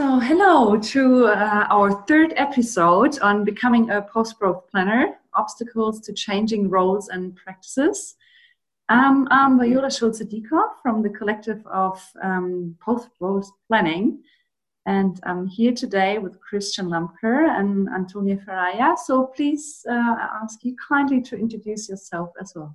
So, hello to uh, our third episode on becoming a post growth planner obstacles to changing roles and practices. Um, I'm Viola Schulze Dieckhoff from the collective of um, post growth planning, and I'm here today with Christian Lamker and Antonio Ferreira. So, please uh, ask you kindly to introduce yourself as well.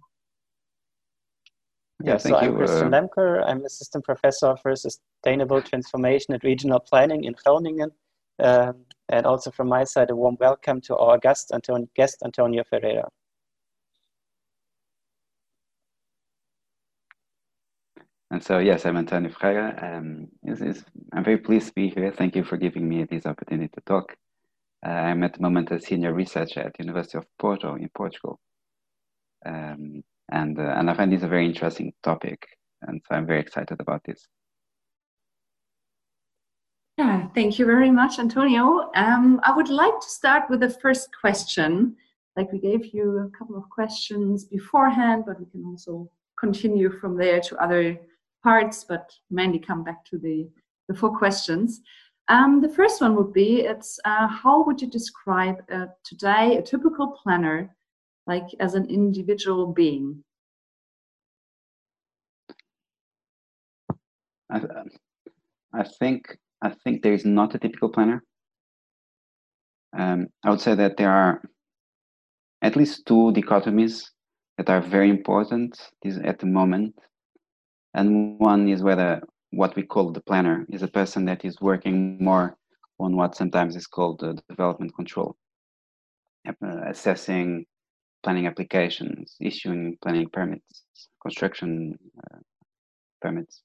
Yeah, so I'm Christian uh, Lamker. I'm assistant professor for sustainable transformation and regional planning in Groningen. Um, and also from my side, a warm welcome to our guest, Anton guest Antonio Ferreira. And so, yes, I'm Antonio Ferreira. Um, it's, it's, I'm very pleased to be here. Thank you for giving me this opportunity to talk. Uh, I'm at the moment a senior researcher at the University of Porto in Portugal. Um, and uh, and I find this a very interesting topic, and so I'm very excited about this. Yeah, thank you very much, Antonio. Um, I would like to start with the first question. Like we gave you a couple of questions beforehand, but we can also continue from there to other parts, but mainly come back to the, the four questions. Um, the first one would be, it's uh, how would you describe uh, today a typical planner like as an individual being? I, I think I think there is not a typical planner. Um, I would say that there are at least two dichotomies that are very important at the moment, and one is whether what we call the planner is a person that is working more on what sometimes is called the development control, uh, assessing planning applications, issuing planning permits, construction uh, permits.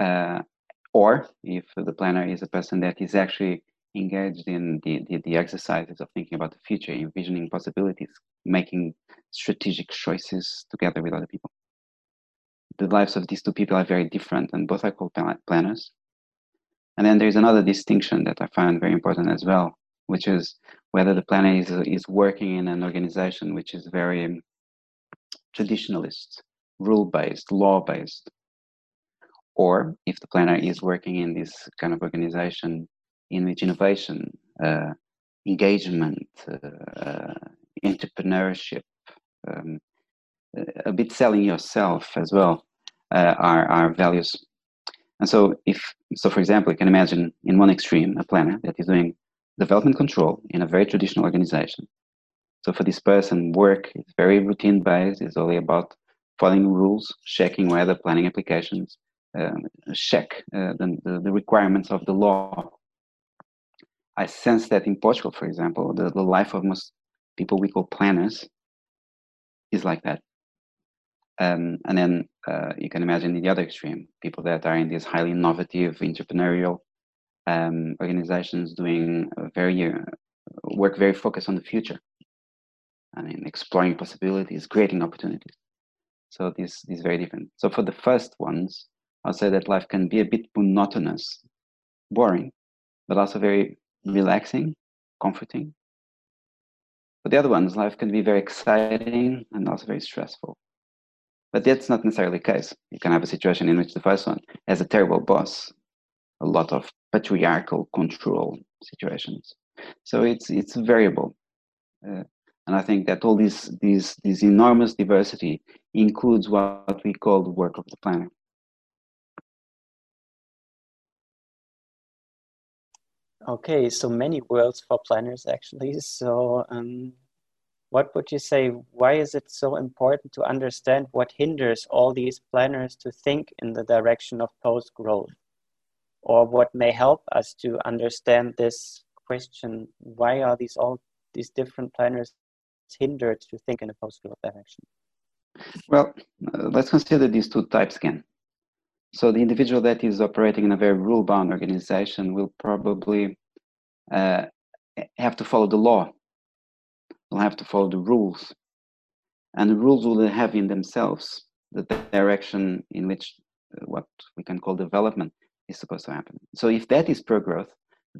Uh, or if the planner is a person that is actually engaged in the, the, the, exercises of thinking about the future, envisioning possibilities, making strategic choices together with other people. The lives of these two people are very different, and both are called planners. And then there's another distinction that I find very important as well, which is whether the planner is, is working in an organization which is very traditionalist, rule based, law based, or if the planner is working in this kind of organization in which innovation, uh, engagement, uh, uh, entrepreneurship, um, a bit selling yourself as well uh, are, are values. And so, if so, for example, you can imagine in one extreme a planner that is doing development control in a very traditional organization. So for this person, work is very routine based. It's only about following rules, checking whether planning applications check uh, the, the, requirements of the law. I sense that in Portugal, for example, the, the life of most people we call planners is like that. Um, and then uh, you can imagine the other extreme, people that are in these highly innovative, entrepreneurial um, organizations doing very uh, work very focused on the future. I mean, exploring possibilities, creating opportunities. So this is very different. So for the first ones, I'll say that life can be a bit monotonous, boring, but also very relaxing, comforting. But the other ones, life can be very exciting and also very stressful. But that's not necessarily the case. You can have a situation in which the first one has a terrible boss a lot of patriarchal control situations. So it's it's variable, uh, and I think that all this this this enormous diversity includes what we call the work of the planner. Okay, so many worlds for planners actually. So, um, what would you say? Why is it so important to understand what hinders all these planners to think in the direction of post growth? or what may help us to understand this question why are these all these different planners hindered to think in a post-growth direction well uh, let's consider these two types again so the individual that is operating in a very rule-bound organization will probably uh, have to follow the law will have to follow the rules and the rules will have in themselves the direction in which uh, what we can call development is supposed to happen. So if that is pro-growth,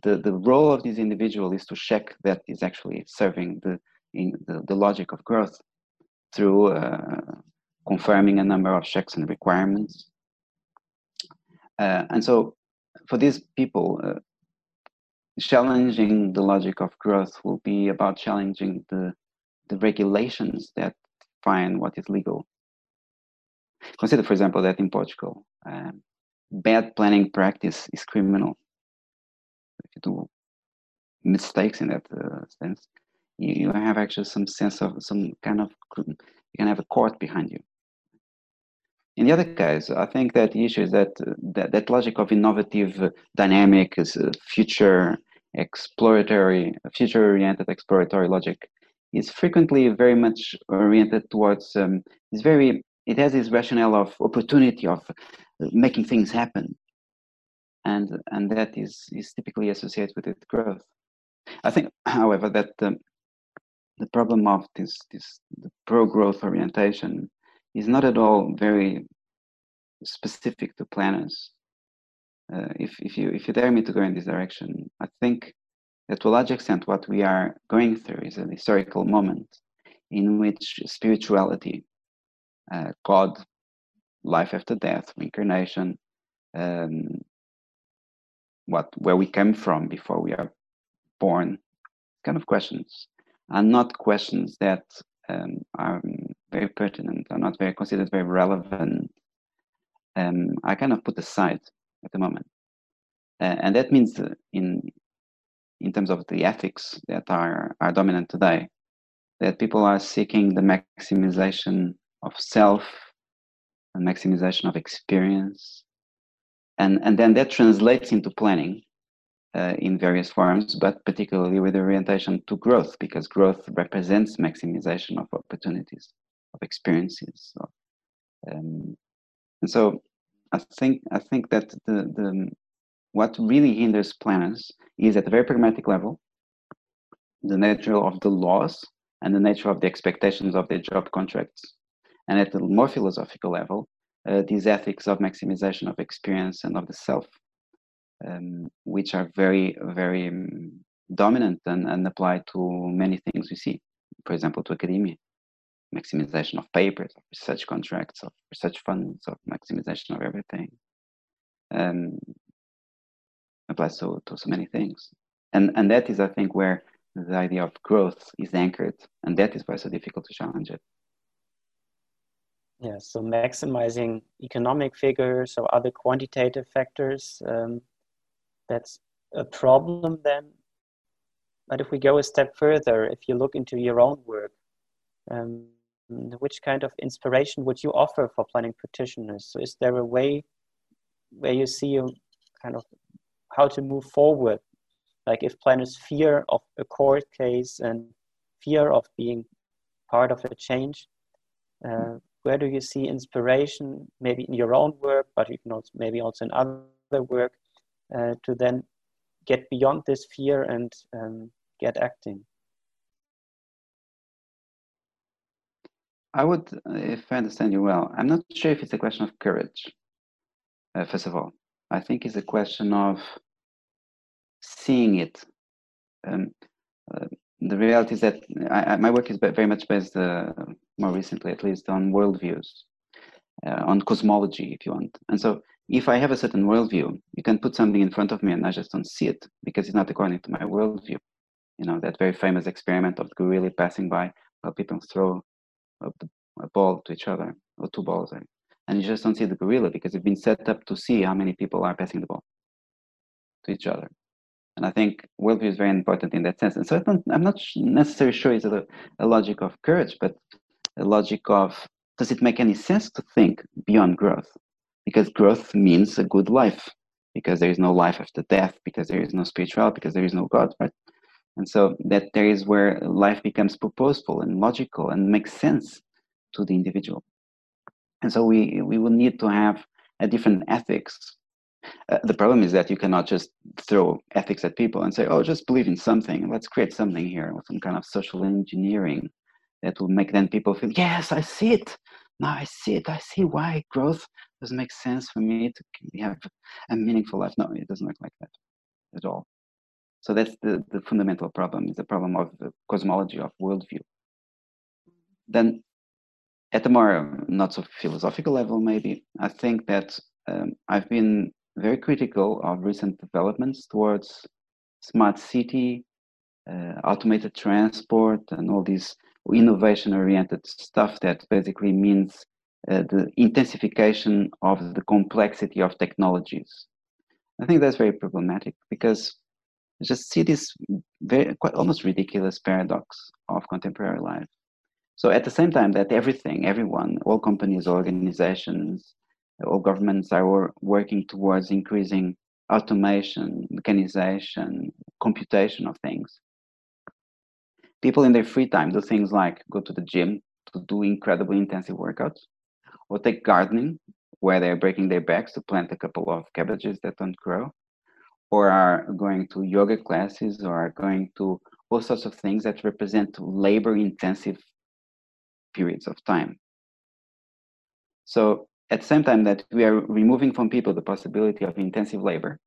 the, the role of this individual is to check that is actually serving the, in the, the logic of growth through uh, confirming a number of checks and requirements. Uh, and so for these people, uh, challenging the logic of growth will be about challenging the the regulations that define what is legal. Consider, for example, that in Portugal, um, bad planning practice is criminal. If you do mistakes in that uh, sense, you, you have actually some sense of some kind of you can have a court behind you. In the other case, I think that the issue is that uh, that, that logic of innovative, uh, dynamic, uh, future exploratory, future-oriented exploratory logic is frequently very much oriented towards um, it's very it has this rationale of opportunity of making things happen. And and that is is typically associated with its growth. I think however that the, the problem of this this pro growth orientation is not at all very specific to planners. Uh, if if you if you dare me to go in this direction i think that to a large extent what we are going through is a historical moment in which spirituality, uh, God, life after death, reincarnation, um, what where we came from before we are born, kind of questions, are not questions that um, are very pertinent, are not very considered very relevant. Um, I kind of put aside at the moment, uh, and that means in in terms of the ethics that are, are dominant today, that people are seeking the maximization of self and maximization of experience. And, and then that translates into planning uh, in various forms, but particularly with orientation to growth, because growth represents maximization of opportunities, of experiences. So, um, and so I think I think that the, the what really hinders planners is at a very pragmatic level the nature of the laws and the nature of the expectations of their job contracts. And at the more philosophical level, uh, these ethics of maximization of experience and of the self, um, which are very, very um, dominant and, and apply to many things we see. For example, to academia, maximization of papers, of research contracts, of research funds, of maximization of everything. Um, applies to, to so many things. And, and that is, I think, where the idea of growth is anchored. And that is why it's so difficult to challenge it. Yeah, so maximizing economic figures or other quantitative factors, um, that's a problem then. But if we go a step further, if you look into your own work, um, which kind of inspiration would you offer for planning practitioners? So is there a way where you see a kind of how to move forward. Like if planners fear of a court case and fear of being part of a change, uh, where do you see inspiration, maybe in your own work, but you also, maybe also in other work, uh, to then get beyond this fear and um, get acting? I would, if I understand you well, I'm not sure if it's a question of courage, uh, first of all. I think it's a question of seeing it. Um, uh, the reality is that I, I, my work is very much based, uh, more recently at least, on worldviews, uh, on cosmology, if you want. And so, if I have a certain worldview, you can put something in front of me and I just don't see it because it's not according to my worldview. You know, that very famous experiment of the gorilla passing by while people throw a, a ball to each other, or two balls, and you just don't see the gorilla because it's been set up to see how many people are passing the ball to each other. And I think worldview is very important in that sense. And so I am not necessarily sure it's a, a logic of courage, but a logic of does it make any sense to think beyond growth? Because growth means a good life, because there is no life after death, because there is no spirituality, because there is no God, right? And so that there is where life becomes purposeful and logical and makes sense to the individual. And so we, we will need to have a different ethics. Uh, the problem is that you cannot just throw ethics at people and say, oh, just believe in something. Let's create something here, with some kind of social engineering that will make then people feel, yes, I see it. Now I see it. I see why growth doesn't make sense for me to have a meaningful life. No, it doesn't work like that at all. So that's the, the fundamental problem, is the problem of the cosmology of worldview. Then at a more not so philosophical level, maybe, I think that um, I've been very critical of recent developments towards smart city, uh, automated transport, and all these innovation oriented stuff that basically means uh, the intensification of the complexity of technologies. I think that's very problematic because just see this very quite almost ridiculous paradox of contemporary life. So at the same time that everything, everyone, all companies, organizations, all governments are working towards increasing automation, mechanization, computation of things. People in their free time do things like go to the gym to do incredibly intensive workouts, or take gardening, where they're breaking their backs to plant a couple of cabbages that don't grow, or are going to yoga classes, or are going to all sorts of things that represent labor intensive periods of time. So at the same time that we are removing from people the possibility of intensive labor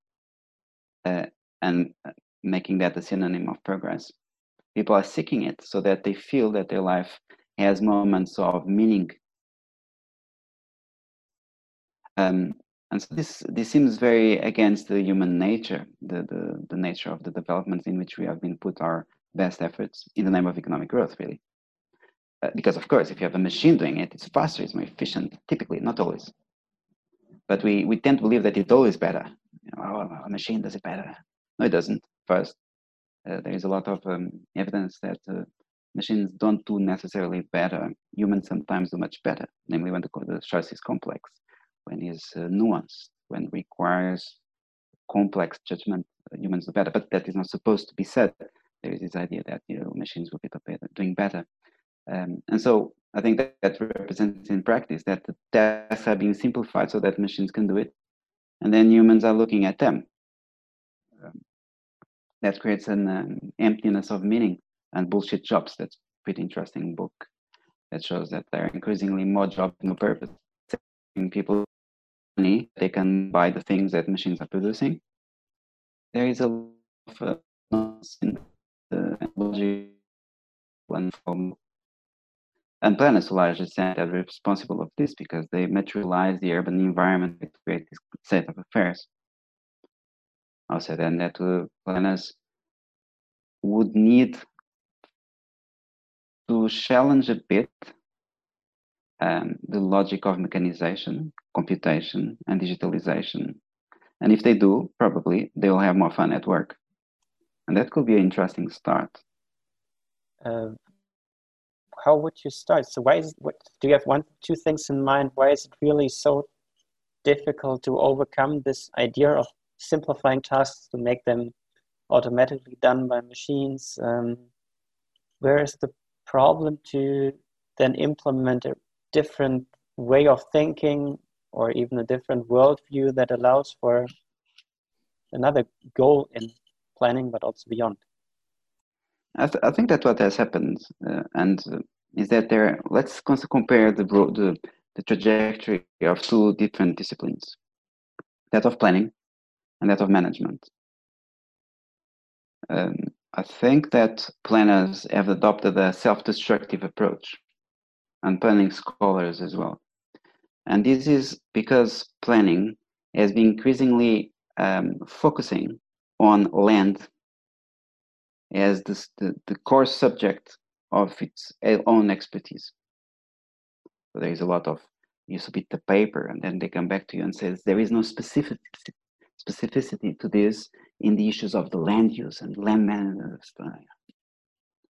uh, and making that a synonym of progress, people are seeking it so that they feel that their life has moments of meaning. Um, and so this this seems very against the human nature, the, the, the nature of the developments in which we have been put our best efforts in the name of economic growth, really. Uh, because of course, if you have a machine doing it, it's faster, it's more efficient, typically, not always. But we, we tend to believe that it's always better. You know, oh, a machine does it better. No, it doesn't. First, uh, there is a lot of um, evidence that uh, machines don't do necessarily better. Humans sometimes do much better, namely when the, the choice is complex, when it's uh, nuanced, when requires complex judgment, uh, humans do better. But that is not supposed to be said. There is this idea that you know machines will be doing better. Um, and so I think that, that represents in practice that the tasks are being simplified so that machines can do it. And then humans are looking at them. Um, that creates an um, emptiness of meaning and bullshit jobs. That's a pretty interesting book that shows that there are increasingly more jobs no purpose. People money, they can buy the things that machines are producing. There is a lot of uh, in the and from and planners to large extent are responsible of this because they materialize the urban environment to create this set of affairs. Also, then that uh, planners would need to challenge a bit um, the logic of mechanization, computation, and digitalization. And if they do, probably they will have more fun at work. And that could be an interesting start. Uh, how would you start? So why is what do you have one two things in mind? Why is it really so difficult to overcome this idea of simplifying tasks to make them automatically done by machines? Um, where is the problem to then implement a different way of thinking or even a different worldview that allows for another goal in planning, but also beyond? I, th- I think that what has happened, uh, and uh, is that there. Let's compare the, the the trajectory of two different disciplines, that of planning and that of management. Um, I think that planners have adopted a self-destructive approach, and planning scholars as well. And this is because planning has been increasingly um, focusing on land as this, the, the core subject of its own expertise. So there is a lot of you submit the paper and then they come back to you and says there is no specific specificity to this in the issues of the land use and land management.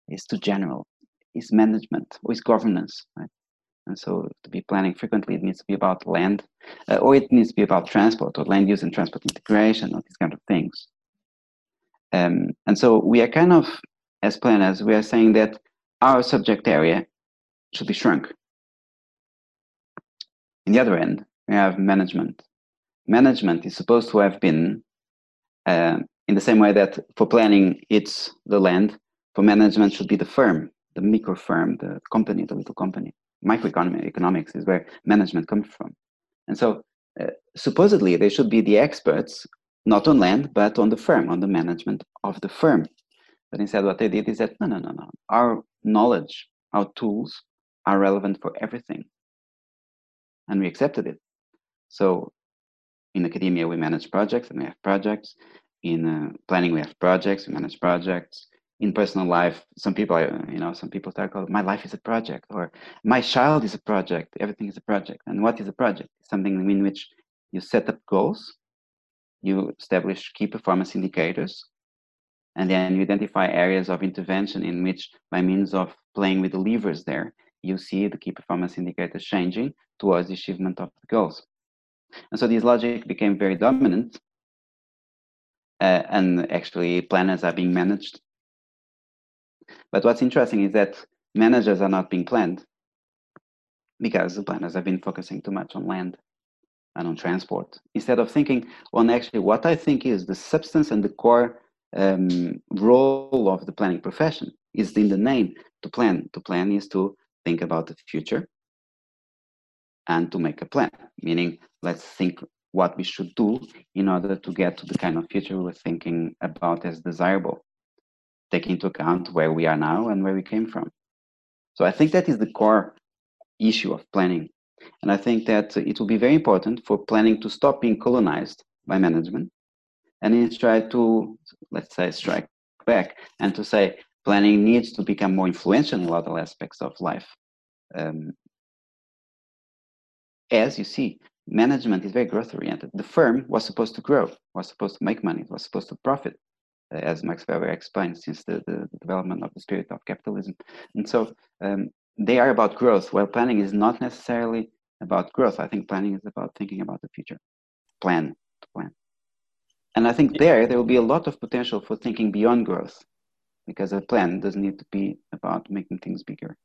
It's too general. It's management or is governance, right? And so to be planning frequently, it needs to be about land, uh, or it needs to be about transport or land use and transport integration or these kind of things. Um, and so we are kind of, as planners, we are saying that our subject area should be shrunk. In the other end, we have management. Management is supposed to have been, uh, in the same way that for planning it's the land, for management should be the firm, the micro firm, the company, the little company. Microeconomy economics is where management comes from. And so uh, supposedly they should be the experts not on land, but on the firm, on the management of the firm. But instead, what they did is that no, no, no, no. Our knowledge, our tools are relevant for everything. And we accepted it. So in academia, we manage projects and we have projects. in uh, planning we have projects we manage projects in personal life some people you know some people talk about my life is a project or my child is a project everything is a project and what is a project? Something in which you set up goals you establish key performance indicators and then you identify areas of intervention in which by means of playing with the levers there you see the key performance indicators changing towards the achievement of the goals. And so this logic became very dominant uh, and actually planners are being managed but what's interesting is that managers are not being planned because the planners have been focusing too much on land and on transport instead of thinking on actually what I think is the substance and the core um, role of the planning profession is in the name to plan. To plan is to think about the future and to make a plan, meaning let's think what we should do in order to get to the kind of future we're thinking about as desirable, take into account where we are now and where we came from. So I think that is the core issue of planning. And I think that it will be very important for planning to stop being colonized by management and instead to, let's say, strike back and to say planning needs to become more influential in a lot of aspects of life. Um, as you see, management is very growth oriented. The firm was supposed to grow, was supposed to make money, was supposed to profit, as Max Weber explained since the, the, the, development of the spirit of capitalism. And so um, they are about growth, while planning is not necessarily about growth. I think planning is about thinking about the future. Plan, plan. And I think there, there will be a lot of potential for thinking beyond growth because a plan doesn't need to be about making things bigger.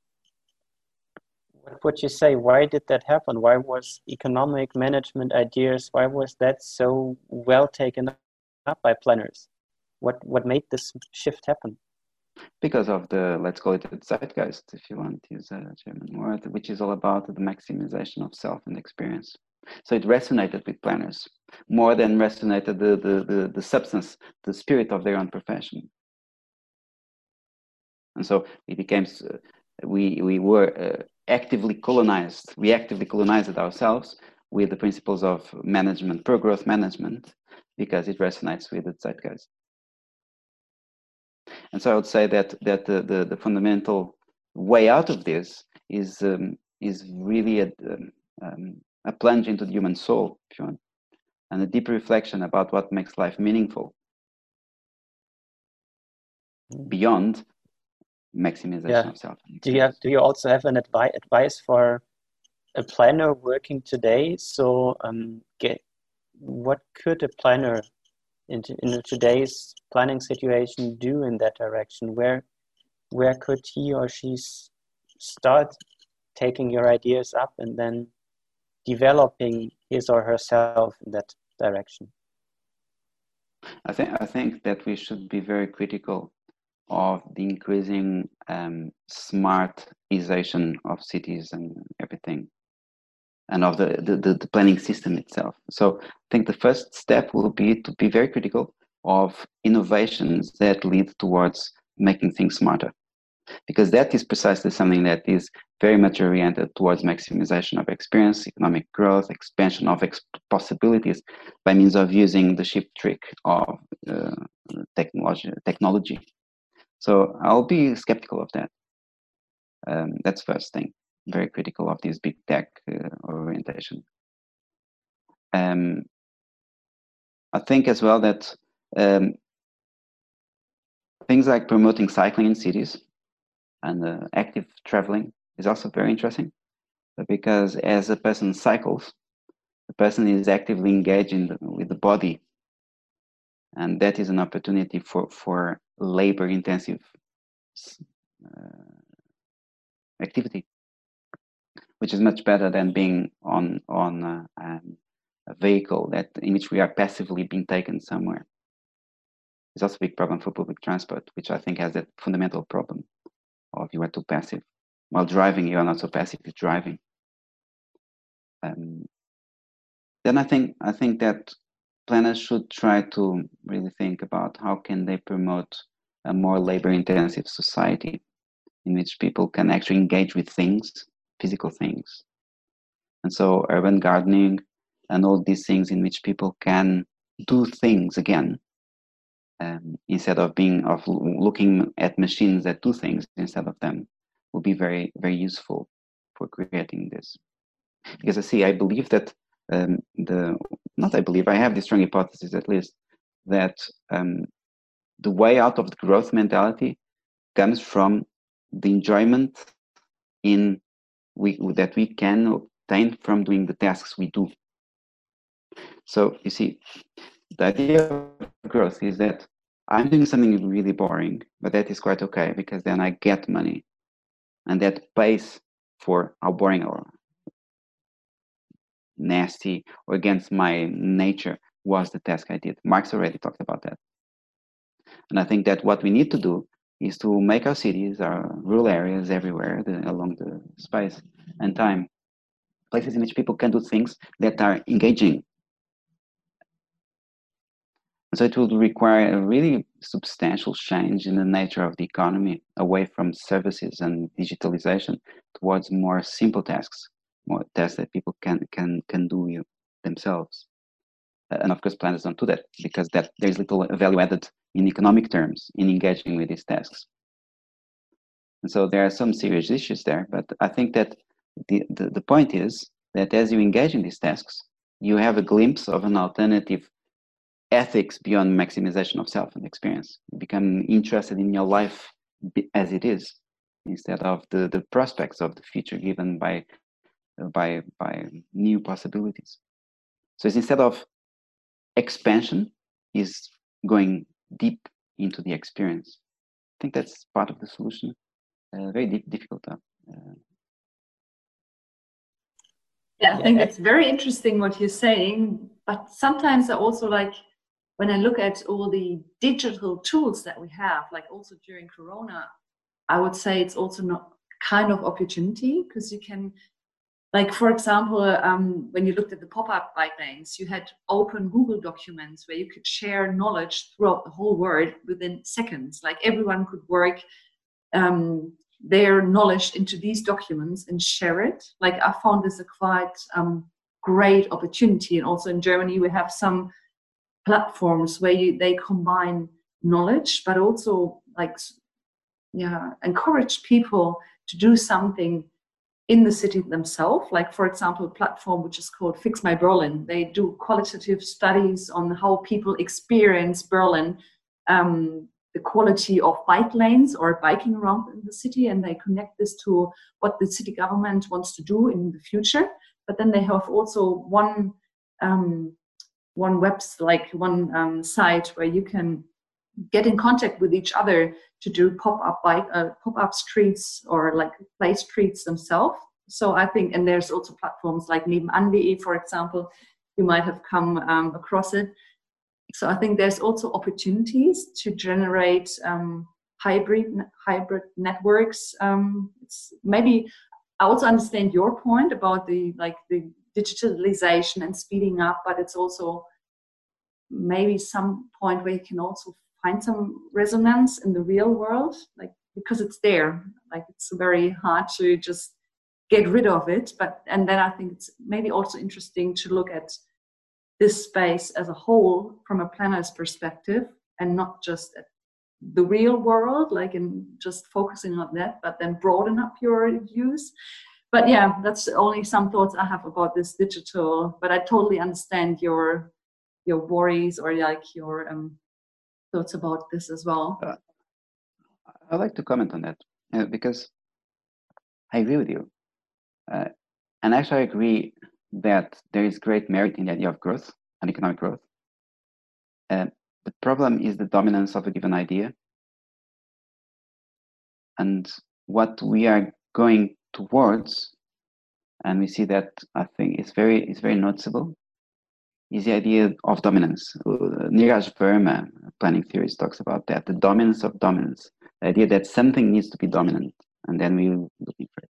What would you say? Why did that happen? Why was economic management ideas, why was that so well taken up by planners? What, what made this shift happen? Because of the, let's call it the zeitgeist, if you want to use a German word, which is all about the maximization of self and experience. So it resonated with planners more than resonated the, the, the, the substance, the spirit of their own profession. And so it became, uh, we, we were uh, actively colonized, we actively colonized ourselves with the principles of management, pro growth management, because it resonates with the zeitgeist. And so I would say that that the, the, the fundamental way out of this is um, is really a, um, um a plunge into the human soul, if you want, and a deep reflection about what makes life meaningful beyond maximization yeah. of self. Do you have, do you also have an advice advice for a planner working today? So um, get what could a planner in, in today's planning situation do in that direction? Where where could he or she start taking your ideas up and then developing his or herself in that direction? I think I think that we should be very critical of the increasing um, smartization of cities and everything, and of the, the, the planning system itself. So I think the first step will be to be very critical of innovations that lead towards making things smarter because that is precisely something that is very much oriented towards maximization of experience, economic growth, expansion of ex- possibilities by means of using the ship trick of uh, technology. Technology. So I'll be skeptical of that. Um, that's first thing. Very critical of this big tech uh, orientation. Um, I think as well that um, things like promoting cycling in cities and uh, active traveling is also very interesting because as a person cycles, the person is actively engaged the, with the body, and that is an opportunity for for labor intensive uh, activity, which is much better than being on on um, a vehicle that in which we are passively being taken somewhere. It's also a big problem for public transport, which I think has that fundamental problem of you are too passive. While driving, you are not so passive as driving. Um, then I think I think that planners should try to really think about how can they promote a more labor-intensive society in which people can actually engage with things, physical things. And so urban gardening and all these things in which people can do things again um, instead of being of looking at machines that do things instead of them will be very very useful for creating this because i see i believe that um, the not i believe i have the strong hypothesis at least that um, the way out of the growth mentality comes from the enjoyment in we that we can obtain from doing the tasks we do so you see the idea of growth is that I'm doing something really boring, but that is quite okay because then I get money and that pays for how boring or nasty or against my nature was the task I did. Marx already talked about that. And I think that what we need to do is to make our cities, our rural areas everywhere the, along the space and time, places in which people can do things that are engaging so it will require a really substantial change in the nature of the economy away from services and digitalization towards more simple tasks, more tasks that people can can can do themselves. And of course, planners don't do that because that there's little value added in economic terms in engaging with these tasks. And so there are some serious issues there, but I think that the, the, the point is that as you engage in these tasks, you have a glimpse of an alternative ethics beyond maximization of self and experience. You become interested in your life as it is instead of the, the prospects of the future given by, by, by new possibilities. So it's instead of expansion, is going deep into the experience. I think that's part of the solution. Uh, very deep, difficult. Uh, yeah, I think it's very interesting what you're saying, but sometimes I also like when I look at all the digital tools that we have, like also during Corona, I would say it's also not kind of opportunity because you can, like for example, um, when you looked at the pop-up bike lanes, you had open Google documents where you could share knowledge throughout the whole world within seconds. Like everyone could work um, their knowledge into these documents and share it. Like I found this a quite um, great opportunity, and also in Germany we have some platforms where you, they combine knowledge but also like yeah encourage people to do something in the city themselves. Like for example a platform which is called fix my berlin. They do qualitative studies on how people experience berlin um, the quality of bike lanes or biking around in the city and they connect this to what the city government wants to do in the future. But then they have also one um, one webs like one um, site where you can get in contact with each other to do pop-up bike uh, pop-up streets or like play streets themselves. So i think and there's also platforms like nebenan.de for example you might have come um, across it. So i think there's also opportunities to generate um, hybrid hybrid networks. Um, it's maybe i also understand your point about the like the digitalization and speeding up, but it's also maybe some point where you can also find some resonance in the real world, like because it's there. Like it's very hard to just get rid of it. But and then I think it's maybe also interesting to look at this space as a whole from a planner's perspective and not just at the real world, like in just focusing on that, but then broaden up your views but yeah, that's only some thoughts I have about this digital. But I totally understand your your worries or like your um, thoughts about this as well. Uh, I'd like to comment on that uh, because I agree with you, uh, and actually I agree that there is great merit in the idea of growth and economic growth. And the problem is the dominance of a given idea, and what we are going towards, and we see that I think it's very it's very noticeable, is the idea of dominance. Uh, Niraj Verma, planning theorist, talks about that, the dominance of dominance, the idea that something needs to be dominant, and then we looking for it.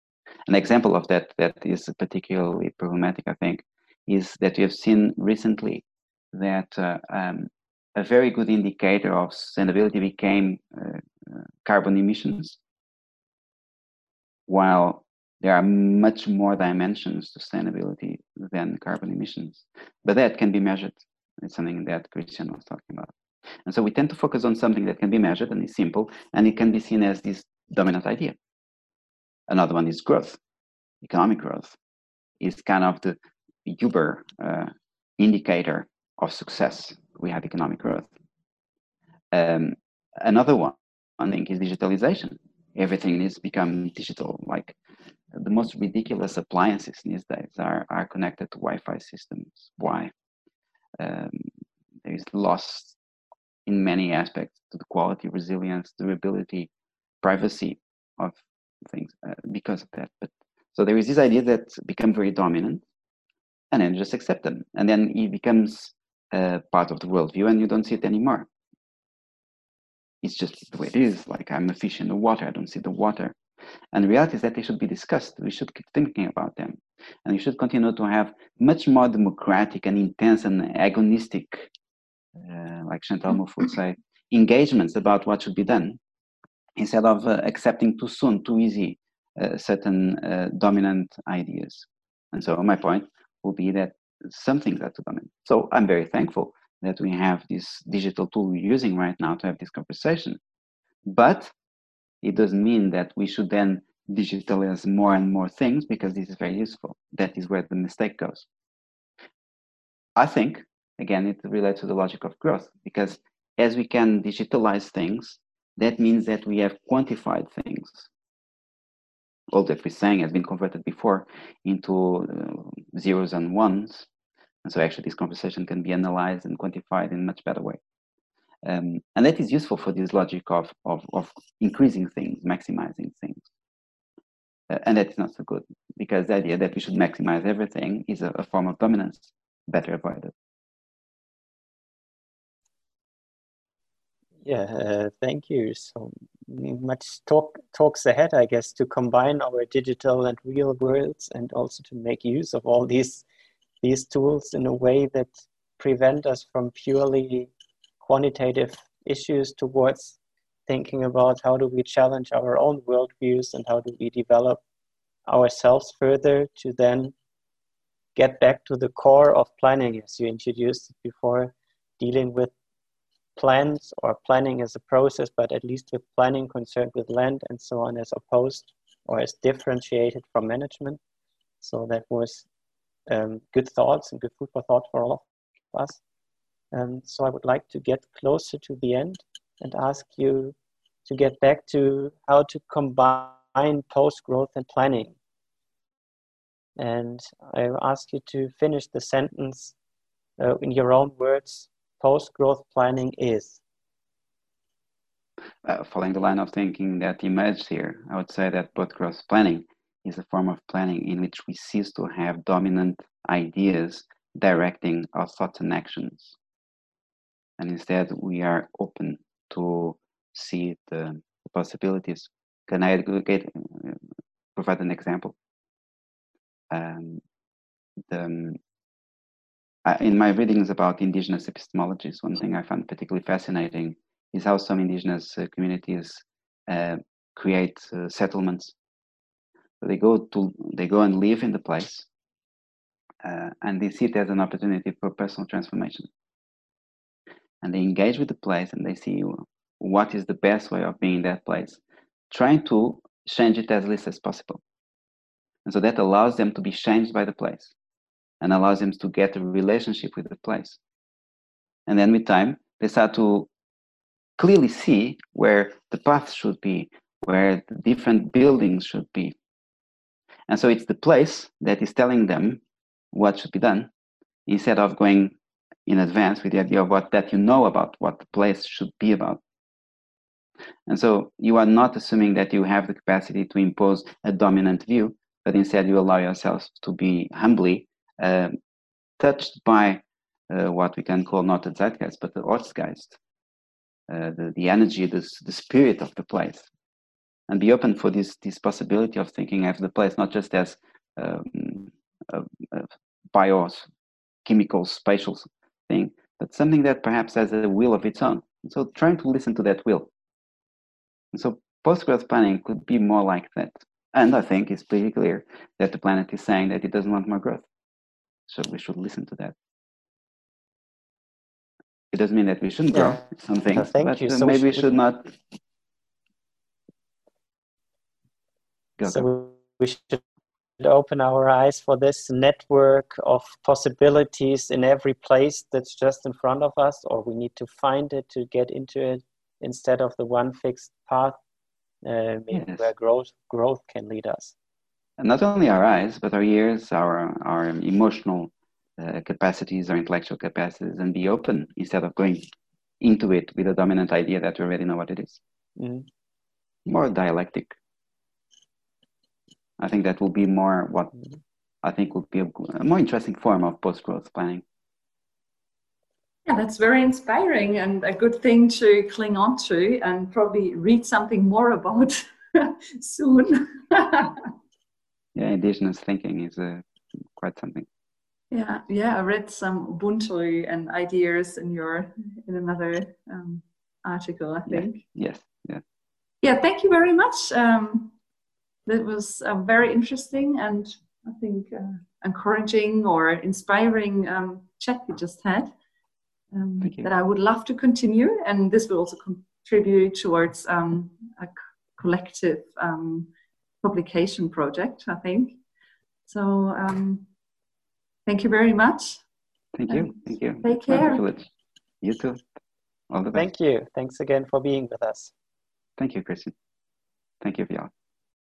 An example of that that is particularly problematic, I think, is that we have seen recently that uh, um, a very good indicator of sustainability became uh, uh, carbon emissions, while there are much more dimensions to sustainability than carbon emissions. But that can be measured. It's something that Christian was talking about. And so we tend to focus on something that can be measured and is simple, and it can be seen as this dominant idea. Another one is growth, economic growth is kind of the Uber uh, indicator of success. We have economic growth. Um, another one, I think, is digitalization. Everything to become digital. Like the most ridiculous appliances these days are, are connected to Wi-Fi systems. Why? Um, there is loss in many aspects to the quality, resilience, durability, privacy of things uh, because of that. But so there is this idea that become very dominant, and then just accept them, and then it becomes uh, part of the worldview, and you don't see it anymore. It's just the way it is. Like I'm a fish in the water; I don't see the water. And the reality is that they should be discussed. We should keep thinking about them, and we should continue to have much more democratic and intense and agonistic, uh, like Chantal Mouffe would say, engagements about what should be done, instead of uh, accepting too soon, too easy, uh, certain uh, dominant ideas. And so my point will be that some things are too dominant. So I'm very thankful that we have this digital tool we're using right now to have this conversation. But it doesn't mean that we should then digitalize more and more things because this is very useful. That is where the mistake goes. I think, again, it relates to the logic of growth because as we can digitalize things, that means that we have quantified things. All that we're saying has been converted before into uh, zeros and ones. And so actually this conversation can be analyzed and quantified in a much better way. Um, and that is useful for this logic of, of, of increasing things, maximizing things. Uh, and that is not so good because the idea that we should maximize everything is a, a form of dominance, better avoided. Yeah, uh, thank you. So much talk talks ahead, I guess, to combine our digital and real worlds, and also to make use of all these these tools in a way that prevent us from purely quantitative issues towards thinking about how do we challenge our own worldviews and how do we develop ourselves further to then get back to the core of planning, as you introduced before, dealing with plans or planning as a process, but at least with planning concerned with land and so on, as opposed or as differentiated from management. So that was um, good thoughts and good food for thought for all of us. Um, so I would like to get closer to the end and ask you to get back to how to combine post growth and planning. And I ask you to finish the sentence uh, in your own words post growth planning is? Uh, following the line of thinking that emerged here, I would say that post growth planning is a form of planning in which we cease to have dominant ideas directing our thoughts and actions. And instead, we are open to see the, possibilities. Can I get, uh, provide an example? Um, the, in my readings about indigenous epistemologies, one thing I found particularly fascinating is how some indigenous uh, communities uh, create uh, settlements. So they go to they go and live in the place, uh, and they see it as an opportunity for personal transformation. And they engage with the place, and they see what is the best way of being in that place, trying to change it as least as possible. And so that allows them to be changed by the place and allows them to get a relationship with the place. And then with time, they start to clearly see where the paths should be, where the different buildings should be. And so it's the place that is telling them what should be done instead of going in advance with the idea of what that you know about what the place should be about. And so you are not assuming that you have the capacity to impose a dominant view, but instead you allow yourselves to be humbly uh, touched by uh, what we can call not the zeitgeist, but the Ortsgeist, uh, the, the energy, the, the spirit of the place. And be open for this, this possibility of thinking of the place not just as um, bios, chemical, spatial thing, but something that perhaps has a will of its own. So trying to listen to that will. And so post-growth planning could be more like that. And I think it's pretty clear that the planet is saying that it doesn't want more growth. So we should listen to that. It doesn't mean that we shouldn't grow something. thank but you. uh, So maybe we should should we- not. Go, so go. we should open our eyes for this network of possibilities in every place that's just in front of us, or we need to find it to get into it instead of the one fixed path uh, Yes. where growth growth can lead us. And not only our eyes, but our ears, our our emotional uh, capacities, our intellectual capacities, and be open instead of going into it with a dominant idea that we already know what it is. Mhm. More dialectic. I think that will be more what I think will be a, a more interesting form of post-growth planning. Yeah, that's very inspiring and a good thing to cling on to and probably read something more about soon. Yeah, indigenous thinking is uh, quite something. yeah, yeah, I read some Ubuntu and ideas in your in another um, article, I think. Yes, yes. Yeah, thank you very much. Um, that was uh, very interesting and I think uh, encouraging or inspiring um, chat we just had. Um, that I would love to continue, and this will also contribute towards um, a c- collective um, publication project. I think. So, um, thank you very much. Thank you. Thank you. take care. You too. All the best. Thank you. Thanks again for being with us. Thank you, Christian. Thank you, Viola.